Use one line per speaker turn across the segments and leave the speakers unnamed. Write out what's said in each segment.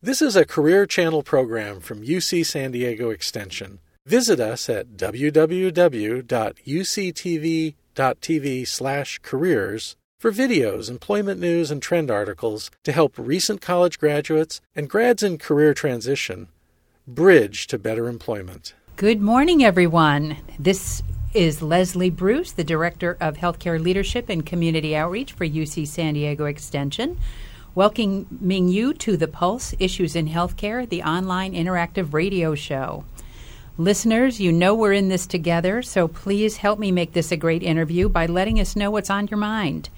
This is a Career Channel program from UC San Diego Extension. Visit us at www.uctv.tv/careers for videos, employment news, and trend articles to help recent college graduates and grads in career transition bridge to better employment.
Good morning, everyone. This is Leslie Bruce, the Director of Healthcare Leadership and Community Outreach for UC San Diego Extension welcoming you to the Pulse Issues in Healthcare, the online interactive radio show. Listeners, you know we're in this together, so please help me make this a great interview by letting us know what's on your mind.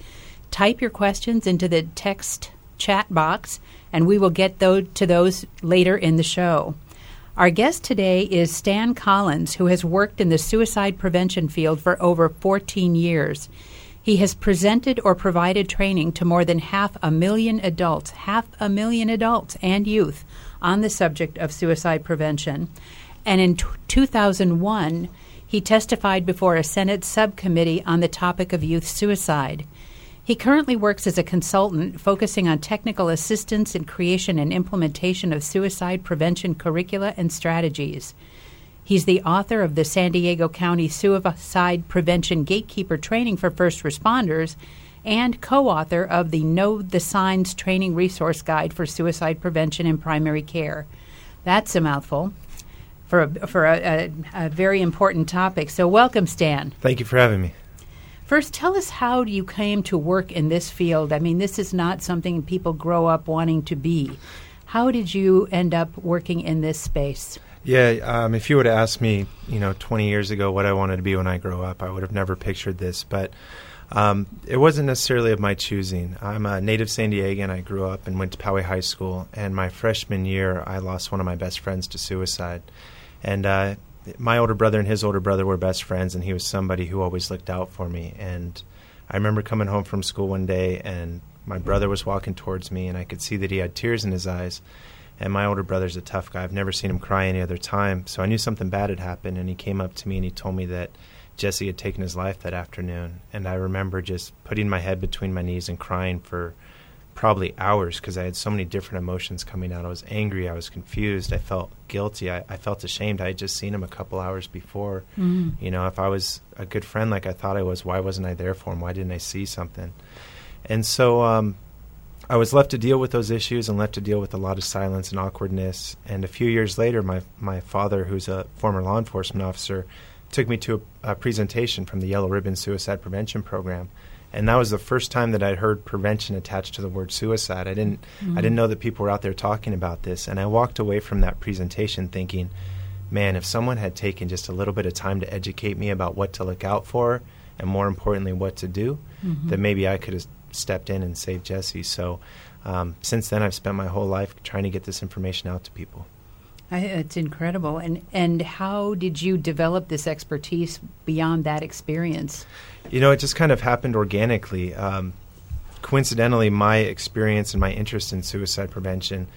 Type your questions into the text chat box, and we will get those, to those later in the show. Our guest today is Stan Collins, who has worked in the suicide prevention field for over 14 years. He has presented or provided training to more than half a million adults, half a million adults and youth on the subject of suicide prevention. And in t- 2001, he testified before a Senate subcommittee on the topic of youth suicide. He currently works as a consultant focusing on technical assistance in creation and implementation of suicide prevention curricula and strategies. He's the author of the San Diego County Suicide Prevention Gatekeeper Training for First Responders and co author of the Know the Signs Training Resource Guide for Suicide Prevention in Primary Care. That's a mouthful for a, for a, a, a very important topic. So, welcome, Stan.
Thank you for having me.
First, tell us how you came to work in this field. I mean, this is not something people grow up wanting to be. How did you end up working in this space?
Yeah, um, if you would have asked me, you know, 20 years ago what I wanted to be when I grow up, I would have never pictured this. But um, it wasn't necessarily of my choosing. I'm a native San Diegan. I grew up and went to Poway High School. And my freshman year, I lost one of my best friends to suicide. And uh, my older brother and his older brother were best friends, and he was somebody who always looked out for me. And I remember coming home from school one day, and my brother was walking towards me, and I could see that he had tears in his eyes and my older brother's a tough guy. I've never seen him cry any other time. So I knew something bad had happened. And he came up to me and he told me that Jesse had taken his life that afternoon. And I remember just putting my head between my knees and crying for probably hours because I had so many different emotions coming out. I was angry. I was confused. I felt guilty. I, I felt ashamed. I had just seen him a couple hours before. Mm-hmm. You know, if I was a good friend like I thought I was, why wasn't I there for him? Why didn't I see something? And so, um, I was left to deal with those issues and left to deal with a lot of silence and awkwardness. And a few years later, my my father, who's a former law enforcement officer, took me to a, a presentation from the Yellow Ribbon Suicide Prevention Program, and that was the first time that I'd heard prevention attached to the word suicide. I didn't mm-hmm. I didn't know that people were out there talking about this, and I walked away from that presentation thinking, man, if someone had taken just a little bit of time to educate me about what to look out for, and more importantly, what to do, mm-hmm. then maybe I could have stepped in and saved Jesse. So um, since then, I've spent my whole life trying to get this information out to people.
I, it's incredible. And and how did you develop this expertise beyond that experience?
You know, it just kind of happened organically. Um, coincidentally, my experience and my interest in suicide prevention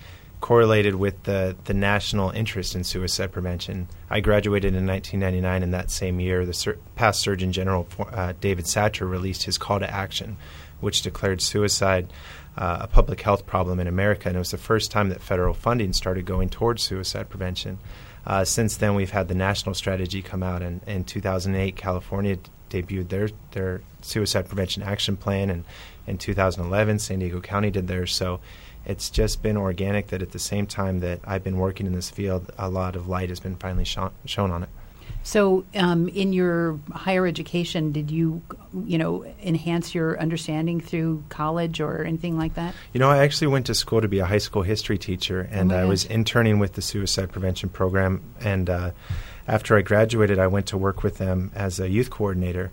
correlated with the, the national interest in suicide prevention. I graduated in 1999, and that same year, the sur- past Surgeon General uh, David Satcher released his call to action, which declared suicide uh, a public health problem in America, and it was the first time that federal funding started going towards suicide prevention. Uh, since then, we've had the national strategy come out, and in 2008, California debuted their their suicide prevention action plan, and in 2011, San Diego County did theirs. So it's just been organic that at the same time that I've been working in this field, a lot of light has been finally shown on it.
So, um, in your higher education, did you, you know, enhance your understanding through college or anything like that?
You know, I actually went to school to be a high school history teacher, and oh I was interning with the suicide prevention program. And uh, after I graduated, I went to work with them as a youth coordinator.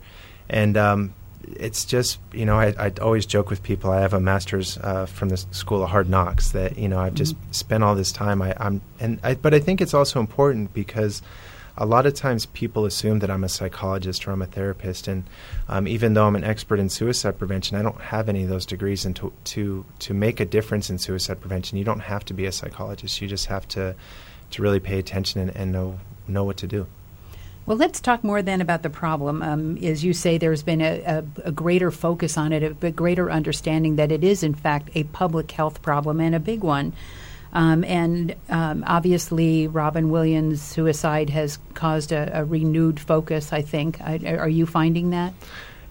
And um, it's just you know I, I always joke with people I have a master's uh, from the School of Hard Knocks that you know I've just mm-hmm. spent all this time I, am and I, but I think it's also important because a lot of times people assume that I'm a psychologist or I'm a therapist, and um, even though I'm an expert in suicide prevention, I don't have any of those degrees. And to to to make a difference in suicide prevention, you don't have to be a psychologist. You just have to to really pay attention and, and know know what to do.
Well, let's talk more then about the problem. Um, as you say, there's been a, a, a, greater focus on it, a, a greater understanding that it is, in fact, a public health problem and a big one. Um, and um, obviously, Robin Williams' suicide has caused a, a renewed focus. I think. I, are you finding that?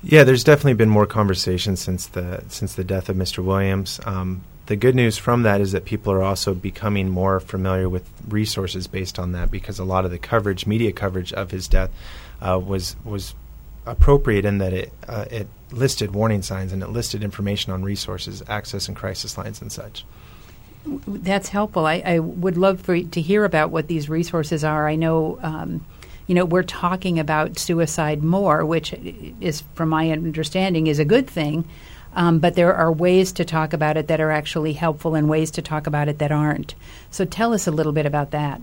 Yeah, there's definitely been more conversation since the since the death of Mr. Williams. Um, the good news from that is that people are also becoming more familiar with resources based on that because a lot of the coverage, media coverage of his death, uh, was was appropriate in that it uh, it listed warning signs and it listed information on resources, access and crisis lines and such.
That's helpful. I, I would love for to hear about what these resources are. I know. Um, you know, we're talking about suicide more, which is, from my understanding, is a good thing. Um, but there are ways to talk about it that are actually helpful and ways to talk about it that aren't. So tell us a little bit about that.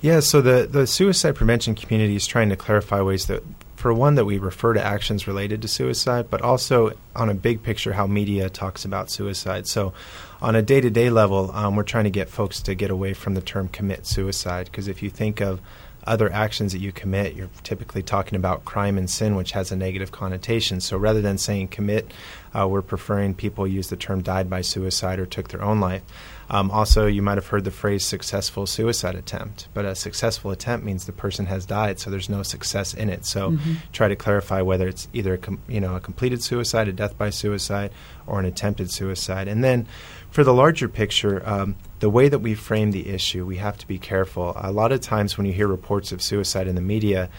Yeah, so the, the suicide prevention community is trying to clarify ways that, for one, that we refer to actions related to suicide, but also on a big picture how media talks about suicide. So on a day to day level, um, we're trying to get folks to get away from the term commit suicide because if you think of other actions that you commit, you're typically talking about crime and sin, which has a negative connotation. So rather than saying commit, uh, we're preferring people use the term died by suicide or took their own life. Um, also, you might have heard the phrase successful suicide attempt, but a successful attempt means the person has died, so there's no success in it. So mm-hmm. try to clarify whether it's either a com- you know a completed suicide, a death by suicide, or an attempted suicide. And then for the larger picture, um, the way that we frame the issue, we have to be careful. A lot of times when you hear reports of suicide in the media,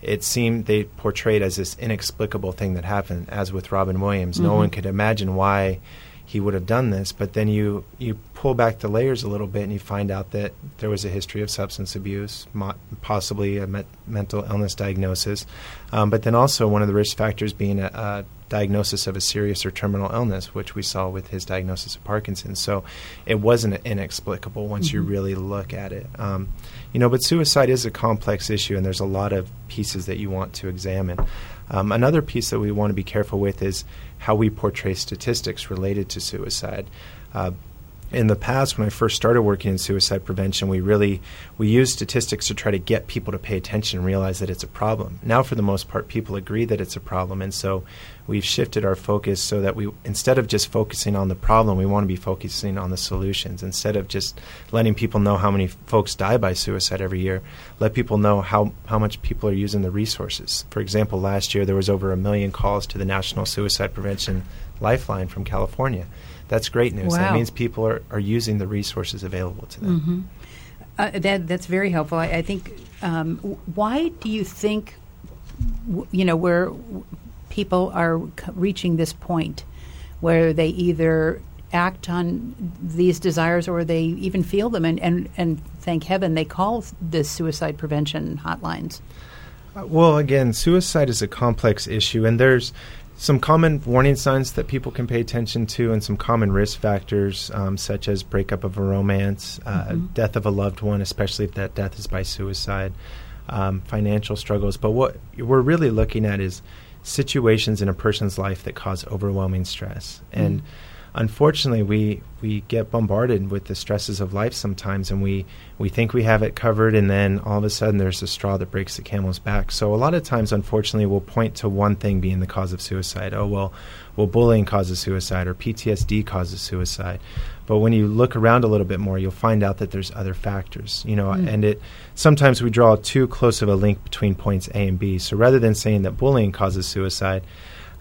it seemed they portrayed as this inexplicable thing that happened, as with Robin Williams. Mm-hmm. No one could imagine why he would have done this, but then you you pull back the layers a little bit and you find out that there was a history of substance abuse, mo- possibly a me- mental illness diagnosis, um, but then also one of the risk factors being a, a diagnosis of a serious or terminal illness, which we saw with his diagnosis of Parkinson's. So it wasn't inexplicable once mm-hmm. you really look at it. Um, you know, but suicide is a complex issue, and there's a lot of pieces that you want to examine. Um, another piece that we want to be careful with is how we portray statistics related to suicide. Uh, in the past when I first started working in suicide prevention, we really we used statistics to try to get people to pay attention and realize that it's a problem. Now, for the most part, people agree that it's a problem, and so we've shifted our focus so that we instead of just focusing on the problem, we want to be focusing on the solutions. Instead of just letting people know how many folks die by suicide every year, let people know how how much people are using the resources. For example, last year there was over a million calls to the National Suicide Prevention Lifeline from California that's great news. Wow. That means people are, are using the resources available to them.
Mm-hmm. Uh, that that's very helpful. I, I think. Um, why do you think, you know, where people are reaching this point where they either act on these desires or they even feel them, and and, and thank heaven they call the suicide prevention hotlines.
Uh, well, again, suicide is a complex issue, and there's some common warning signs that people can pay attention to, and some common risk factors, um, such as breakup of a romance, uh, mm-hmm. death of a loved one, especially if that death is by suicide, um, financial struggles. But what we're really looking at is situations in a person's life that cause overwhelming stress. And mm-hmm unfortunately, we we get bombarded with the stresses of life sometimes, and we we think we have it covered, and then all of a sudden there's a straw that breaks the camel's back. So a lot of times, unfortunately, we'll point to one thing being the cause of suicide. Oh well, well bullying causes suicide, or PTSD causes suicide. But when you look around a little bit more, you'll find out that there's other factors, you know, mm. and it sometimes we draw too close of a link between points A and B. So rather than saying that bullying causes suicide,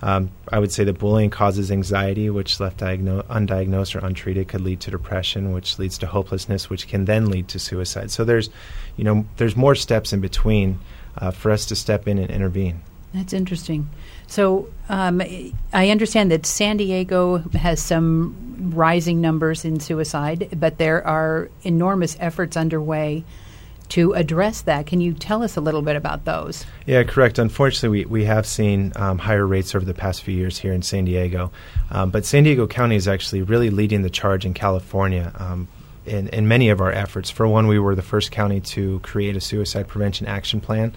um, I would say that bullying causes anxiety, which left diagno- undiagnosed or untreated could lead to depression, which leads to hopelessness, which can then lead to suicide. So there's, you know, there's more steps in between uh, for us to step in and intervene.
That's interesting. So um, I understand that San Diego has some rising numbers in suicide, but there are enormous efforts underway to address that. Can you tell us a little bit about those?
Yeah, correct. Unfortunately, we, we have seen um, higher rates over the past few years here in San Diego. Um, but San Diego County is actually really leading the charge in California. Um, in, in, many of our efforts. For one, we were the first county to create a suicide prevention action plan.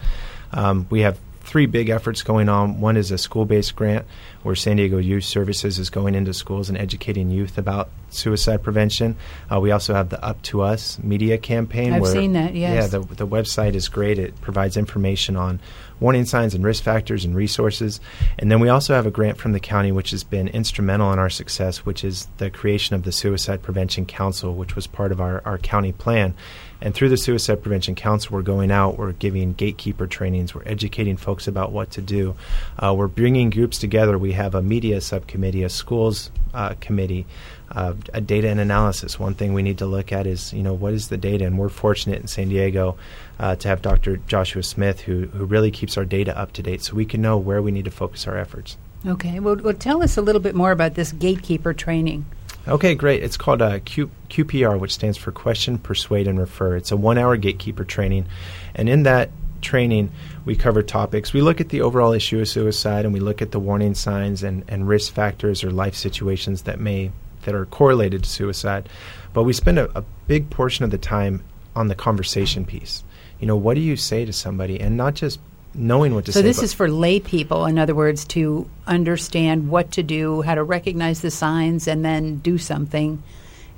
Um, we have three big efforts going on. One is a school based grant where San Diego Youth Services is going into schools and educating youth about suicide prevention. Uh, we also have the Up to Us media campaign.
I've
where,
seen that, yes.
Yeah, the, the website is great. It provides information on warning signs and risk factors and resources. And then we also have a grant from the county which has been instrumental in our success, which is the creation of the Suicide Prevention Council, which was part of our, our county plan. And through the Suicide Prevention Council, we're going out, we're giving gatekeeper trainings, we're educating folks about what to do. Uh, we're bringing groups together. We have a media subcommittee, a schools uh, committee, uh, a data and analysis. One thing we need to look at is, you know, what is the data? And we're fortunate in San Diego uh, to have Dr. Joshua Smith, who, who really keeps our data up to date so we can know where we need to focus our efforts.
Okay. Well, well tell us a little bit more about this gatekeeper training.
Okay, great. It's called uh, Q- QPR, which stands for Question, Persuade, and Refer. It's a one hour gatekeeper training. And in that training, we cover topics. We look at the overall issue of suicide and we look at the warning signs and, and risk factors or life situations that may that are correlated to suicide. But we spend a, a big portion of the time on the conversation piece. You know, what do you say to somebody? And not just knowing what to
so
say.
So
this
is for lay people, in other words, to understand what to do, how to recognize the signs, and then do something.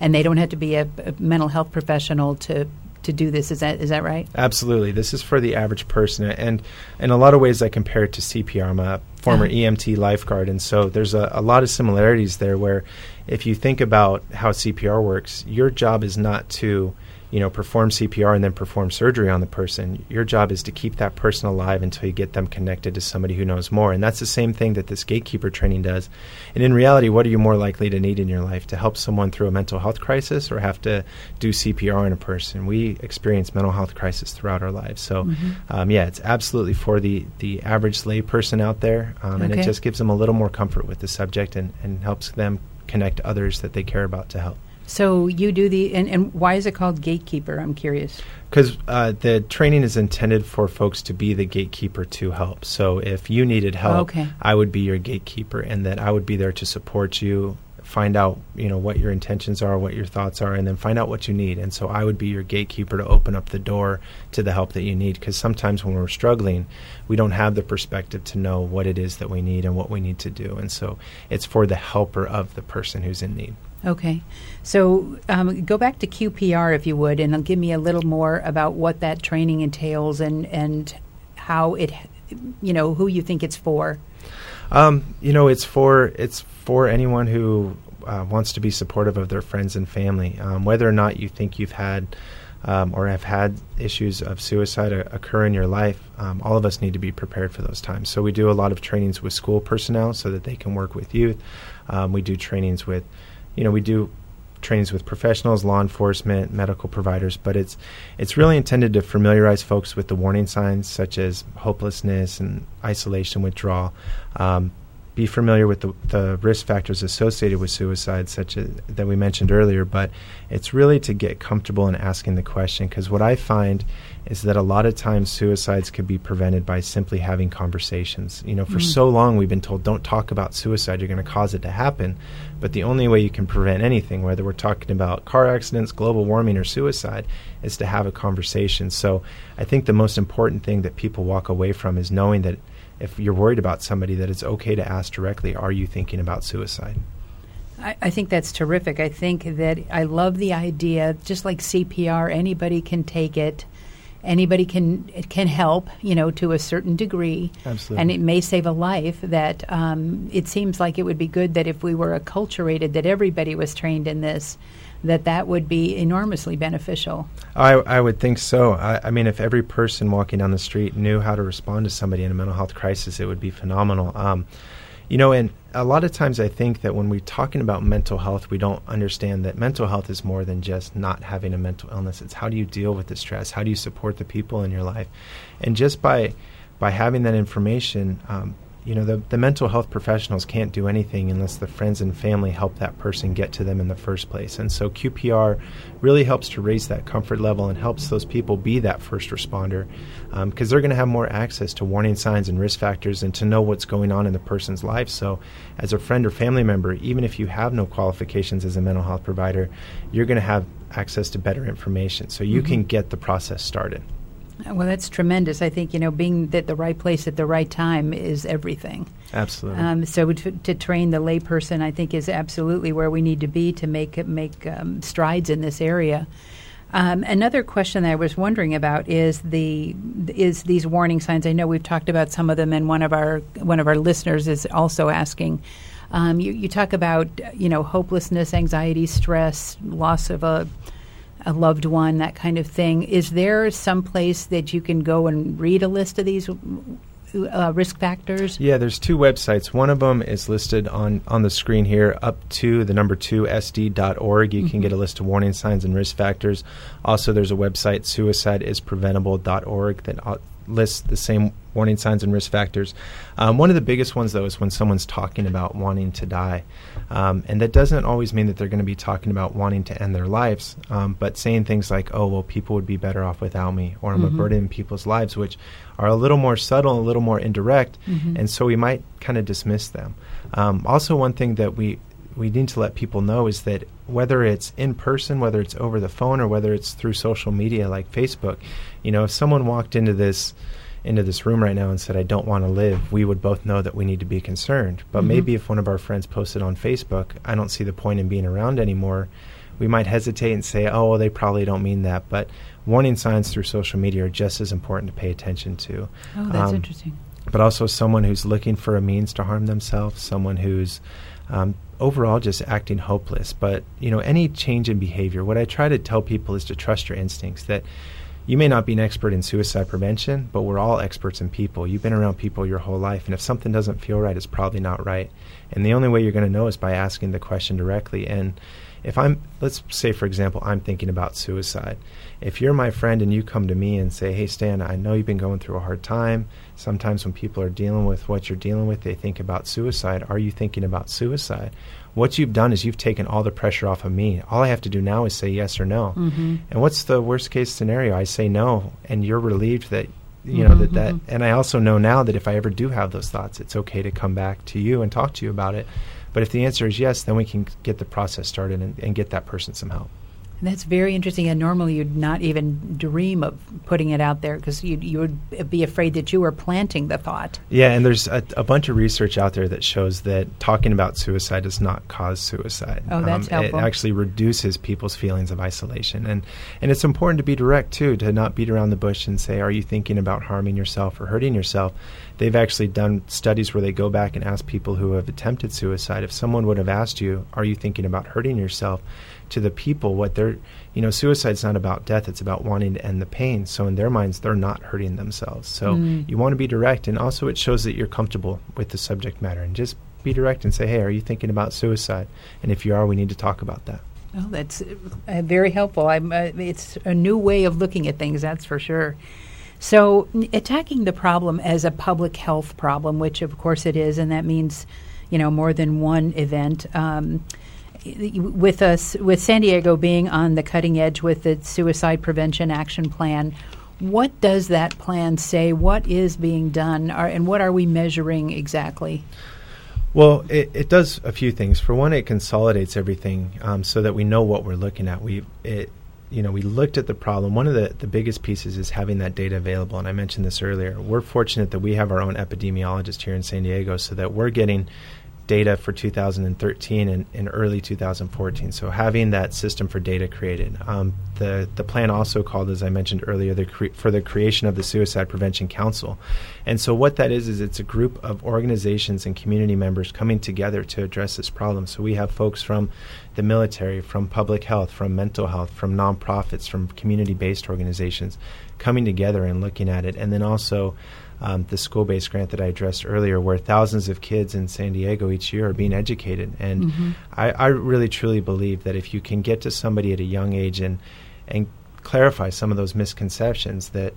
And they don't have to be a, a mental health professional to to do this. Is that is that right?
Absolutely. This is for the average person. And in a lot of ways, I compare it to CPR. I'm a former
Uh-huh.
EMT lifeguard. And so there's a, a lot of similarities there where if you think about how CPR works, your job is not to you know, perform CPR and then perform surgery on the person. Your job is to keep that person alive until you get them connected to somebody who knows more. And that's the same thing that this gatekeeper training does. And in reality, what are you more likely to need in your life? To help someone through a mental health crisis or have to do CPR on a person? We experience mental health crisis throughout our lives. So, um, yeah, it's absolutely for the, the average lay person out there. Um, And
Okay.
it just gives them a little more comfort with the subject and, and helps them connect others that they care about to help.
So you do the and, and why is it called gatekeeper? I'm curious.
Because uh, the training is intended for folks to be the gatekeeper to help. So if you needed help,
Okay.
I would be your gatekeeper, and that I would be there to support you, find out you know what your intentions are, what your thoughts are, and then find out what you need. And so I would be your gatekeeper to open up the door to the help that you need. Because sometimes when we're struggling, we don't have the perspective to know what it is that we need and what we need to do. And so it's for the helper of the person who's in need.
Okay, so um, go back to QPR if you would, and give me a little more about what that training entails and and how it, you know, who you think it's for.
Um, you know, it's for it's for anyone who uh, wants to be supportive of their friends and family, um, whether or not you think you've had um, or have had issues of suicide o- occur in your life. Um, all of us need to be prepared for those times. So we do a lot of trainings with school personnel so that they can work with youth. Um, we do trainings with, you know, we do trainings with professionals, law enforcement, medical providers, but it's it's really intended to familiarize folks with the warning signs such as hopelessness and isolation, withdrawal. Um, be familiar with the, the risk factors associated with suicide, such as that we mentioned earlier. But it's really to get comfortable in asking the question, because what I find is that a lot of times suicides could be prevented by simply having conversations. You know, for mm-hmm. so long we've been told, don't talk about suicide; you're going to cause it to happen. But the only way you can prevent anything, whether we're talking about car accidents, global warming, or suicide, is to have a conversation. So I think the most important thing that people walk away from is knowing that if you're worried about somebody, that it's okay to ask directly, are you thinking about suicide?
I, I think that's terrific. I think that I love the idea, just like CPR, anybody can take it. Anybody can it can help, you know, to a certain degree,
Absolutely.
and it may save a life. That um, it seems like it would be good that if we were acculturated, that everybody was trained in this, that that would be enormously beneficial.
I, I would think so. I, I mean, if every person walking down the street knew how to respond to somebody in a mental health crisis, it would be phenomenal. Um, you know, and a lot of times I think that when we're talking about mental health, we don't understand that mental health is more than just not having a mental illness. It's how do you deal with the stress? How do you support the people in your life? And just by by having that information, um, you know, the, the mental health professionals can't do anything unless the friends and family help that person get to them in the first place. And so QPR really helps to raise that comfort level and helps those people be that first responder um, because they're going to have more access to warning signs and risk factors and to know what's going on in the person's life. So, as a friend or family member, even if you have no qualifications as a mental health provider, you're going to have access to better information so you mm-hmm. can get the process started.
Well, that's tremendous. I think you know being at the right place at the right time is everything.
Absolutely.
Um, so to, to, train the layperson, I think, is absolutely where we need to be to make make um, strides in this area. Um, another question that I was wondering about is the is these warning signs. I know we've talked about some of them, and one of our one of our listeners is also asking. Um, you, you talk about you know hopelessness, anxiety, stress, loss of a a loved one, that kind of thing. Is there some place that you can go and read a list of these uh, risk factors?
Yeah, there's two websites. One of them is listed on, on the screen here, up to the number two sd.org. You mm-hmm. can get a list of warning signs and risk factors. Also, there's a website, suicideispreventable.org, that lists the same warning signs and risk factors. Um, one of the biggest ones, though, is when someone's talking about wanting to die. Um, and that doesn't always mean that they're going to be talking about wanting to end their lives, um, but saying things like, oh, well, people would be better off without me, or I'm mm-hmm. a burden in people's lives, which are a little more subtle, a little more indirect. Mm-hmm. And so we might kind of dismiss them. Um, also, one thing that we we need to let people know is that whether it's in person, whether it's over the phone, or whether it's through social media like Facebook, you know, if someone walked into this into this room right now and said, I don't want to live, we would both know that we need to be concerned. But mm-hmm. maybe if one of our friends posted on Facebook, I don't see the point in being around anymore, we might hesitate and say, oh, well, they probably don't mean that. But warning signs through social media are just as important to pay attention to.
Oh, that's um, interesting.
But also someone who's looking for a means to harm themselves, someone who's um, overall just acting hopeless. But, you know, any change in behavior, what I try to tell people is to trust your instincts, that – you may not be an expert in suicide prevention, but we're all experts in people. You've been around people your whole life, and if something doesn't feel right, it's probably not right. And the only way you're going to know is by asking the question directly. And if I'm, let's say, for example, I'm thinking about suicide. If you're my friend and you come to me and say, hey, Stan, I know you've been going through a hard time. Sometimes when people are dealing with what you're dealing with, they think about suicide. Are you thinking about suicide? what you've done is you've taken all the pressure off of me. All I have to do now is say yes or no. Mm-hmm. And what's the worst case scenario? I say no, and you're relieved that you know mm-hmm, that that. Mm-hmm. And I also know now that if I ever do have those thoughts, it's okay to come back to you and talk to you about it. But if the answer is yes, then we can get the process started and, and get that person some help.
That's very interesting. And normally you'd not even dream of putting it out there because you, you would be afraid that you were planting the thought.
Yeah, and there's a, a, bunch of research out there that shows that talking about suicide does not cause suicide.
Oh, that's um, helpful.
It actually reduces people's feelings of isolation. And, and it's important to be direct, too, to not beat around the bush and say, are you thinking about harming yourself or hurting yourself? They've actually done studies where they go back and ask people who have attempted suicide if someone would have asked you, are you thinking about hurting yourself? To the people what they're you know suicide's not about death it's about wanting to end the pain. So in their minds they're not hurting themselves. So mm. you want to be direct and also it shows that you're comfortable with the subject matter and just be direct and say hey are you thinking about suicide? And if you are we need to talk about that.
Well that's uh, very helpful. I'm, uh, it's a new way of looking at things that's for sure. So attacking the problem as a public health problem which of course it is and that means you know more than one event um, with us with San Diego being on the cutting edge with the suicide prevention action plan. What does that plan say? What is being done, are, and what are we measuring exactly?
Well, it, it, does a few things. For one, it consolidates everything um, so that we know what we're looking at. We it you know we looked at the problem. One of the, the biggest pieces is having that data available, and I mentioned this earlier. We're fortunate that we have our own epidemiologist here in San Diego, so that we're getting data for 2013 and, and, early 2014. So having that system for data created. Um, the the plan also called, as I mentioned earlier, the cre- for the creation of the Suicide Prevention Council. And so what that is is it's a group of organizations and community members coming together to address this problem. So we have folks from the military, from public health, from mental health, from nonprofits, from community-based organizations coming together and looking at it, and then also um, the school based grant that I addressed earlier, where thousands of kids in San Diego each year are being educated. And mm-hmm. I, I, really truly believe that if you can get to somebody at a young age and, and clarify some of those misconceptions, that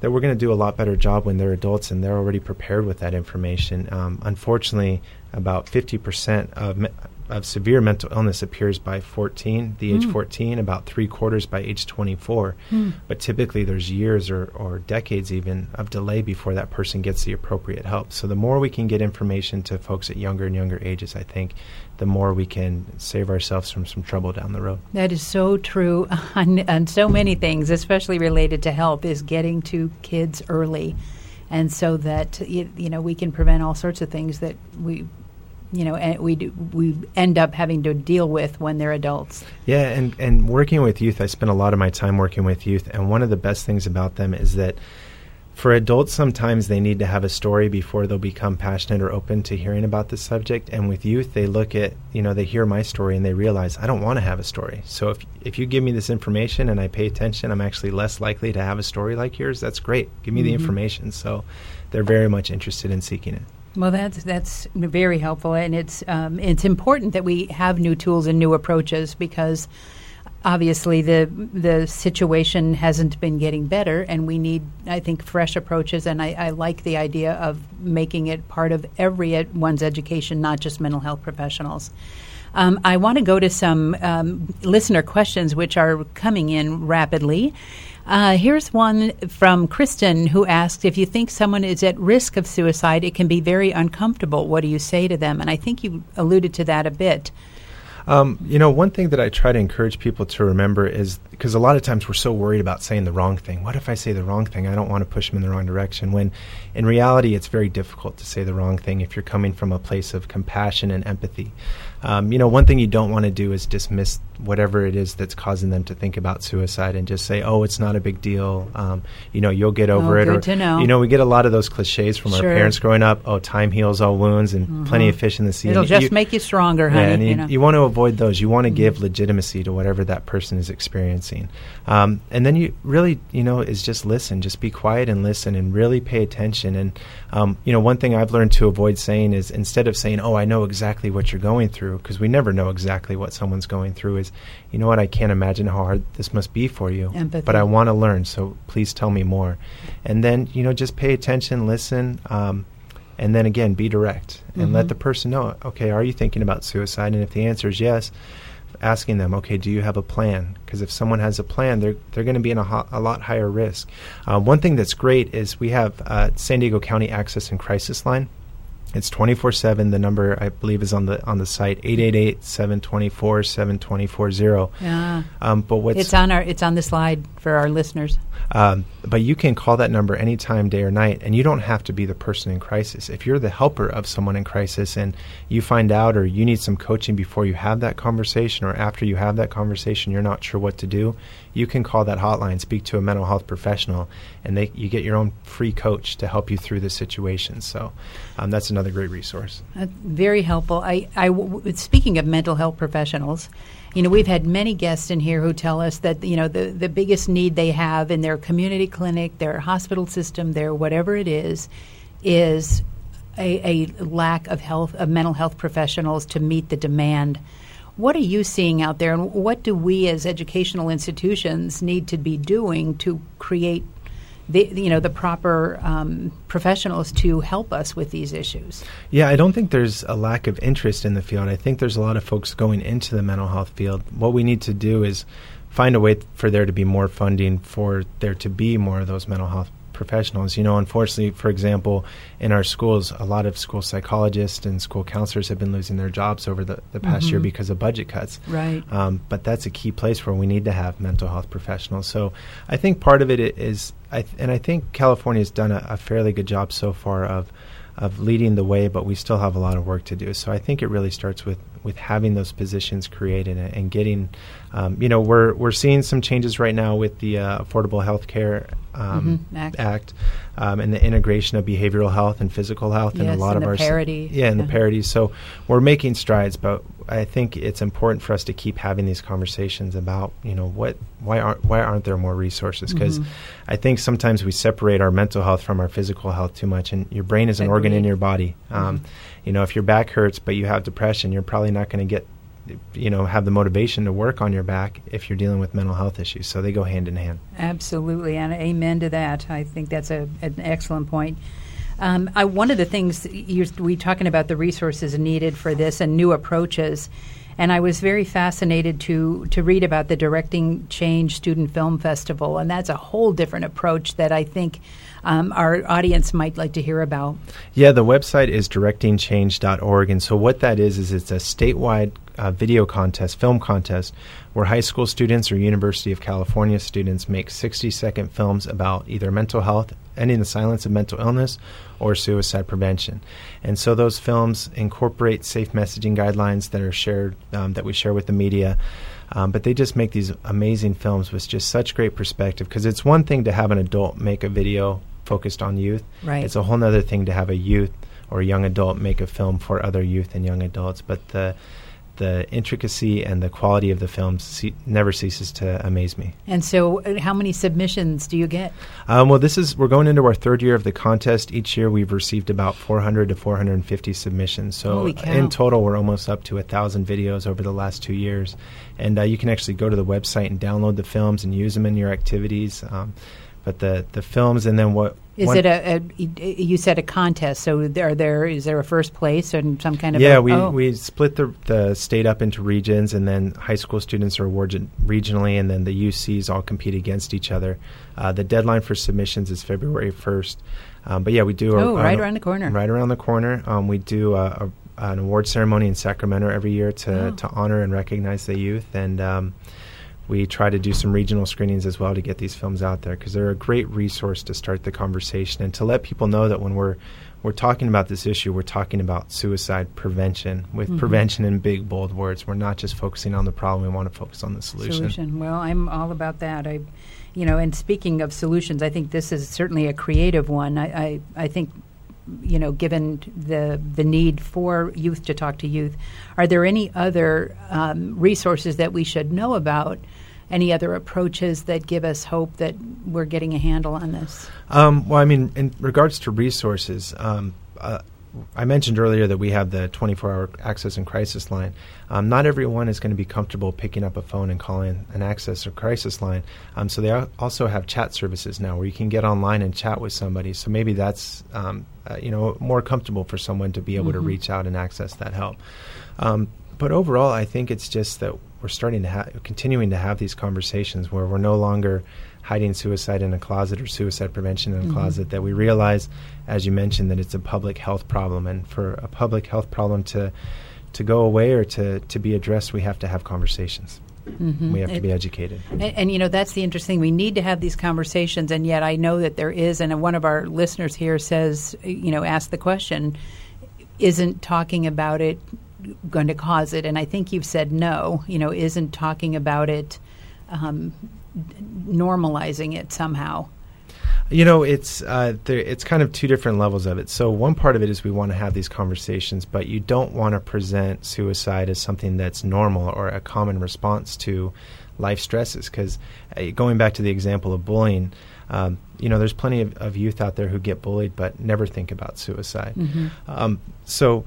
that we're going to do a lot better job when they're adults and they're already prepared with that information. Um, unfortunately, about 50% of of severe mental illness appears by 14, the age hmm. 14, about three quarters by age 24. Hmm. But typically, there's years or, or decades even of delay before that person gets the appropriate help. So, the more we can get information to folks at younger and younger ages, I think, the more we can save ourselves from some trouble down the road.
That is so true on, on so many things, especially related to help, is getting to kids early. And so that, you know, we can prevent all sorts of things that we you know, and we do, we end up having to deal with when they're adults.
Yeah, and and working with youth, I spend a lot of my time working with youth, and one of the best things about them is that for adults, sometimes they need to have a story before they'll become passionate or open to hearing about the subject. And with youth, they look at, you know, they hear my story and they realize I don't want to have a story. So if if you give me this information and I pay attention, I'm actually less likely to have a story like yours. That's great. Give me mm-hmm. the information. So they're very much interested in seeking it.
Well, that's that's very helpful, and it's um, it's important that we have new tools and new approaches because obviously the the situation hasn't been getting better, and we need, I think, fresh approaches. And I, I like the idea of making it part of every ed- one's education, not just mental health professionals. Um, I want to go to some um, listener questions, which are coming in rapidly. Uh, here's one from Kristen who asked if you think someone is at risk of suicide, it can be very uncomfortable. What do you say to them? And I think you alluded to that a bit.
Um, you know, one thing that I try to encourage people to remember is because a lot of times we're so worried about saying the wrong thing. What if I say the wrong thing? I don't want to push them in the wrong direction. When in reality, it's very difficult to say the wrong thing if you're coming from a place of compassion and empathy. Um, you know, one thing you don't want to do is dismiss whatever it is that's causing them to think about suicide and just say, "Oh, it's not a big deal." Um, you know, you'll get over
oh,
it.
Good
or
to know.
you know, we get a lot of those cliches from
Sure.
our parents growing up. Oh, time heals all wounds, and
Mm-hmm.
plenty of fish in the sea.
It'll
And
just
you-
make you stronger, honey.
yeah, and you,
you know. Mm-hmm.
you want to avoid those. You want to give legitimacy to whatever that person is experiencing, um, and then you really, you know, is just listen. Just be quiet and listen, and really pay attention. And um, you know, one thing I've learned to avoid saying is instead of saying, "Oh, I know exactly what you're going through," because we never know exactly what someone's going through. Is you know what? I can't imagine how hard this must be for you,
Empathy.
but I want to learn. So please tell me more. And then you know, just pay attention, listen. Um, and then again be direct and let
Mhm.
the person know okay are you thinking about suicide and if the answer is yes asking them okay do you have a plan because if someone has a plan they're they're going to be in a, ho- a lot higher risk uh, one thing that's great is we have uh, san diego county access and crisis line it's 24/7 the number i believe is on the on the site 888-724-7240
Yeah.
um, but what's
It's on our it's on the slide for our listeners.
um, but you can call that number anytime, day or night, and you don't have to be the person in crisis. If you're the helper of someone in crisis and you find out or you need some coaching before you have that conversation or after you have that conversation, you're not sure what to do, you can call that hotline, speak to a mental health professional, and they, you get your own free coach to help you through the situation. So um, that's another great resource.
Uh, very helpful. I, speaking of mental health professionals, you know, we've had many guests in here who tell us that you know the the biggest need they have in their community clinic, their hospital system, their whatever it is, is a, a lack of health of mental health professionals to meet the demand. What are you seeing out there, and what do we as educational institutions need to be doing to create the you know the proper um, professionals to help us with these issues?
Yeah, I don't think there's a lack of interest in the field. I think there's a lot of folks going into the mental health field. What we need to do is find a way for there to be more funding for there to be more of those mental health professionals. You know, unfortunately, for example, in our schools, a lot of school psychologists and school counselors have been losing their jobs over the, the past year
Mhm.
because of budget cuts.
Right.
Um, but that's a key place where we need to have mental health professionals. So I think part of it is, i- I th- and I think California has done a, a fairly good job so far of of leading the way, but we still have a lot of work to do. So I think it really starts with with having those positions created and, and getting, um, you know, we're we're seeing some changes right now with the uh, Affordable Health Care um,
Mhm, Act.
Act um, and the integration of behavioral health and physical health and
Yes,
a lot
and
of
the
our
parity.
yeah, and the
Yeah.
parity. So we're making strides, but I think it's important for us to keep having these conversations about you know what why aren't why aren't there more resources? Because
Mhm.
I think sometimes we separate our mental health from our physical health too much, and your brain is an organ in your body. Um,
Mhm.
You know, if your back hurts but you have depression, you're probably not going to get you know have the motivation to work on your back if you're dealing with mental health issues. So they go hand in hand.
Absolutely, and amen to that. I think that's a, an excellent point. Um, I, one of the things you're, we talking about the resources needed for this and new approaches, and I was very fascinated to to read about the Directing Change Student Film Festival, and that's a whole different approach that I think um, our audience might like to hear about.
Yeah, the website is directingchange.org, and so what that is is it's a statewide uh, video contest, film contest, where high school students or University of California students make 60 second films about either mental health, ending the silence of mental illness, or suicide prevention. And so those films incorporate safe messaging guidelines that are shared, um, that we share with the media. Um, but they just make these amazing films with just such great perspective because it's one thing to have an adult make a video focused on youth.
Right.
It's a whole other thing to have a youth or a young adult make a film for other youth and young adults. But the the intricacy and the quality of the films ce- never ceases to amaze me.
And so, uh, how many submissions do you get?
Um, well, this is we're going into our third year of the contest. Each year, we've received about 400 to 450 submissions. So, in total, we're almost up to a thousand videos over the last two years. And uh, you can actually go to the website and download the films and use them in your activities. Um, but the the films and then what
is it a, a, You said a contest. So are there is there a first place and some kind of
yeah?
A,
we
oh.
we split the the state up into regions, and then high school students are awarded regionally, and then the UCs all compete against each other. Uh, the deadline for submissions is February first. Um, but yeah, we do.
Oh, a, right around the corner.
Right around the corner. Um, we do a, an award ceremony in Sacramento every year to
oh.
to honor and recognize the youth and. Um, we try to do some regional screenings as well to get these films out there because they're a great resource to start the conversation and to let people know that when we're we're talking about this issue, we're talking about suicide prevention with mm-hmm. prevention in big bold words. We're not just focusing on the problem; we want to focus on the solution.
Solution. Well, I'm all about that. I, you know, and speaking of solutions, I think this is certainly a creative one. I, I, I think you know, given the the need for youth to talk to youth, are there any other um, resources that we should know about? Any other approaches that give us hope that we're getting a handle on this?
Um, well, I mean, in regards to resources, um, uh, I mentioned earlier that we have the 24 hour access and crisis line. Um, not everyone is going to be comfortable picking up a phone and calling an access or crisis line. Um, so they also have chat services now where you can get online and chat with somebody. So maybe that's um, uh, you know more comfortable for someone to be able mm-hmm. to reach out and access that help. Um, but overall, I think it's just that we're starting to have, continuing to have these conversations where we're no longer hiding suicide in a closet or suicide prevention in a mm-hmm. closet that we realize as you mentioned that it's a public health problem and for a public health problem to to go away or to to be addressed we have to have conversations
Mm-hmm.
We have to be educated.
And, and, you know, that's the interesting We need to have these conversations, and yet I know that there is, and one of our listeners here says, you know, ask the question, isn't talking about it going to cause it? And I think you've said no, you know, isn't talking about it um, normalizing it somehow?
You know, it's uh, there, it's kind of two different levels of it. So one part of it is we want to have these conversations, but you don't want to present suicide as something that's normal or a common response to life stresses. Because uh, going back to the example of bullying, um, you know, there's plenty of, of, youth out there who get bullied but never think about suicide.
Mm-hmm.
Um, so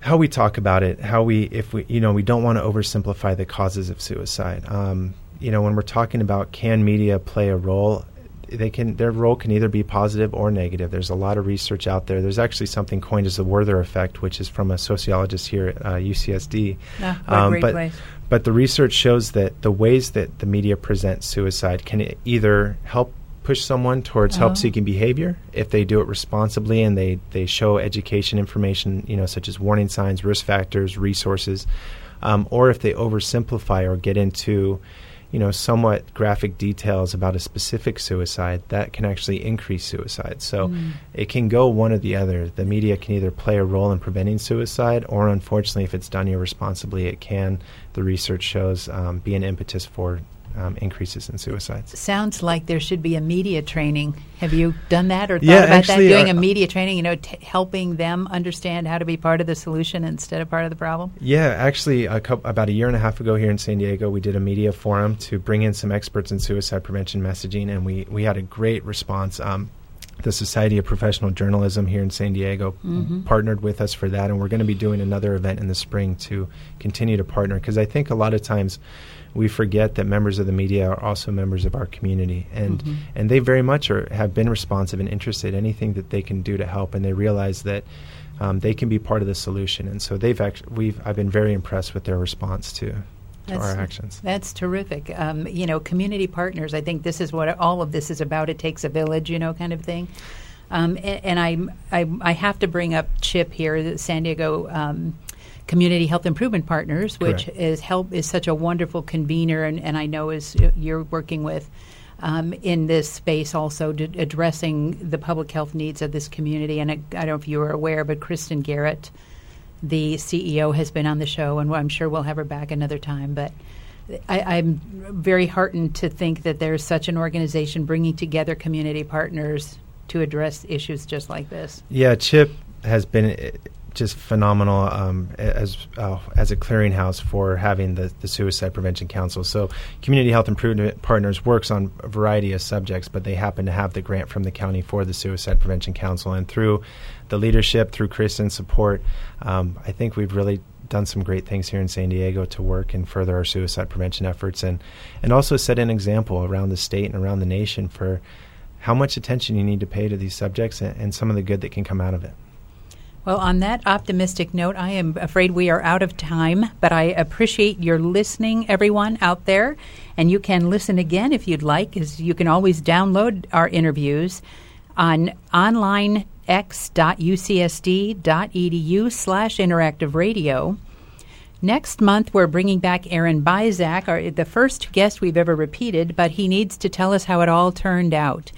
how we talk about it, how we, if we, you know, we don't want to oversimplify the causes of suicide. Um, you know, when we're talking about can media play a role, they can their role can either be positive or negative. There's a lot of research out there. There's actually something coined as the Werther effect, which is from a sociologist here at uh, UCSD.
Ah, um,
but,
place.
but the research shows that the ways that the media presents suicide can either help push someone towards help seeking behavior if they do it responsibly and they, they show education information, you know, such as warning signs, risk factors, resources, um, or if they oversimplify or get into you know, somewhat graphic details about a specific suicide, that can actually increase suicide. So mm. it can go one or the other. The media can either play a role in preventing suicide, or unfortunately, if it's done irresponsibly, it can, the research shows, um, be an impetus for um, increases in suicides.
Sounds like there should be a media training. Have you done that or thought
yeah,
about
actually,
that? Doing
uh,
a media training, you know, t- helping them understand how to be part of the solution instead of part of the problem?
Yeah, actually, a about a year and a half ago here in San Diego, we did a media forum to bring in some experts in suicide prevention messaging, and we, we had a great response. Um, the Society of Professional Journalism here in San Diego
Mm-hmm.
partnered with us for that, and we're going to be doing another event in the spring to continue to partner because I think a lot of times we forget that members of the media are also members of our community, and
Mhm.
and they very much are have been responsive and interested in anything that they can do to help, and they realize that. Um, they can be part of the solution, and so they've actually we've I've been very impressed with their response to to
That's-
our actions.
That's terrific. Um, you know, community partners. I think this is what all of this is about. It takes a village, you know, kind of thing. Um, a- and I, I, I have to bring up Chip here, San Diego um, Community Health Improvement Partners, which
Correct.
is help is such a wonderful convener, and, and I know is you're working with. Um, in this space, also d- addressing the public health needs of this community, and I, I don't know if you are aware, but Kristen Garrett, the CEO has been on the show, and I'm sure we'll have her back another time. But I, I'm very heartened to think that there's such an organization bringing together community partners to address issues just like this.
Yeah, Chip has been just phenomenal um, as uh, as a clearinghouse for having the, the Suicide Prevention Council. So, Community Health Improvement Partners works on a variety of subjects, but they happen to have the grant from the county for the Suicide Prevention Council, and through the leadership, through Kristen's support, um, I think we've really done some great things here in San Diego to work and further our suicide prevention efforts, and and also set an example around the state and around the nation for how much attention you need to pay to these subjects and, and some of the good that can come out of it.
Well, on that optimistic note, I am afraid we are out of time, but I appreciate your listening, everyone out there. And you can listen again if you'd like, as you can always download our interviews on onlinex.ucsd.edu slash interactive radio. Next month, we're bringing back Aaron Byzak, our, the first guest we've ever repeated, but he needs to tell us how it all turned out.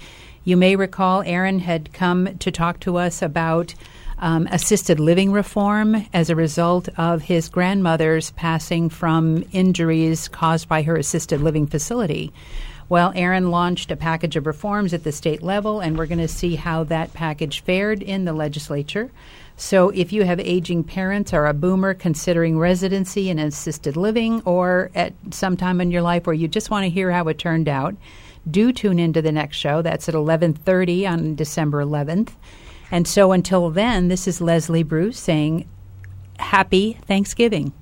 You may recall Aaron had come to talk to us about um, assisted living reform as a result of his grandmother's passing from injuries caused by her assisted living facility. Well, Aaron launched a package of reforms at the state level, and we're going to see how that package fared in the legislature. So, if you have aging parents or a boomer considering residency in assisted living, or at some time in your life where you just want to hear how it turned out, do tune into the next show. That's at 11:30 on December 11th. And so, until then, this is Leslie Bruce saying, "Happy Thanksgiving."